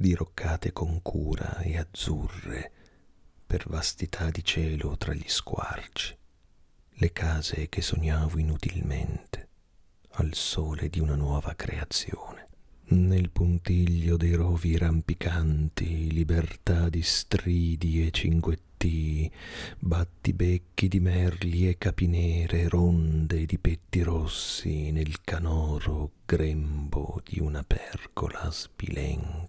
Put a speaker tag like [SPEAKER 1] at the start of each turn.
[SPEAKER 1] diroccate con cura e azzurre per vastità di cielo tra gli squarci, le case che sognavo inutilmente al sole di una nuova creazione. Nel puntiglio dei rovi rampicanti, libertà di stridi e cinguettii, battibecchi di merli e capinere, ronde di petti rossi nel canoro grembo di una pergola sbilenca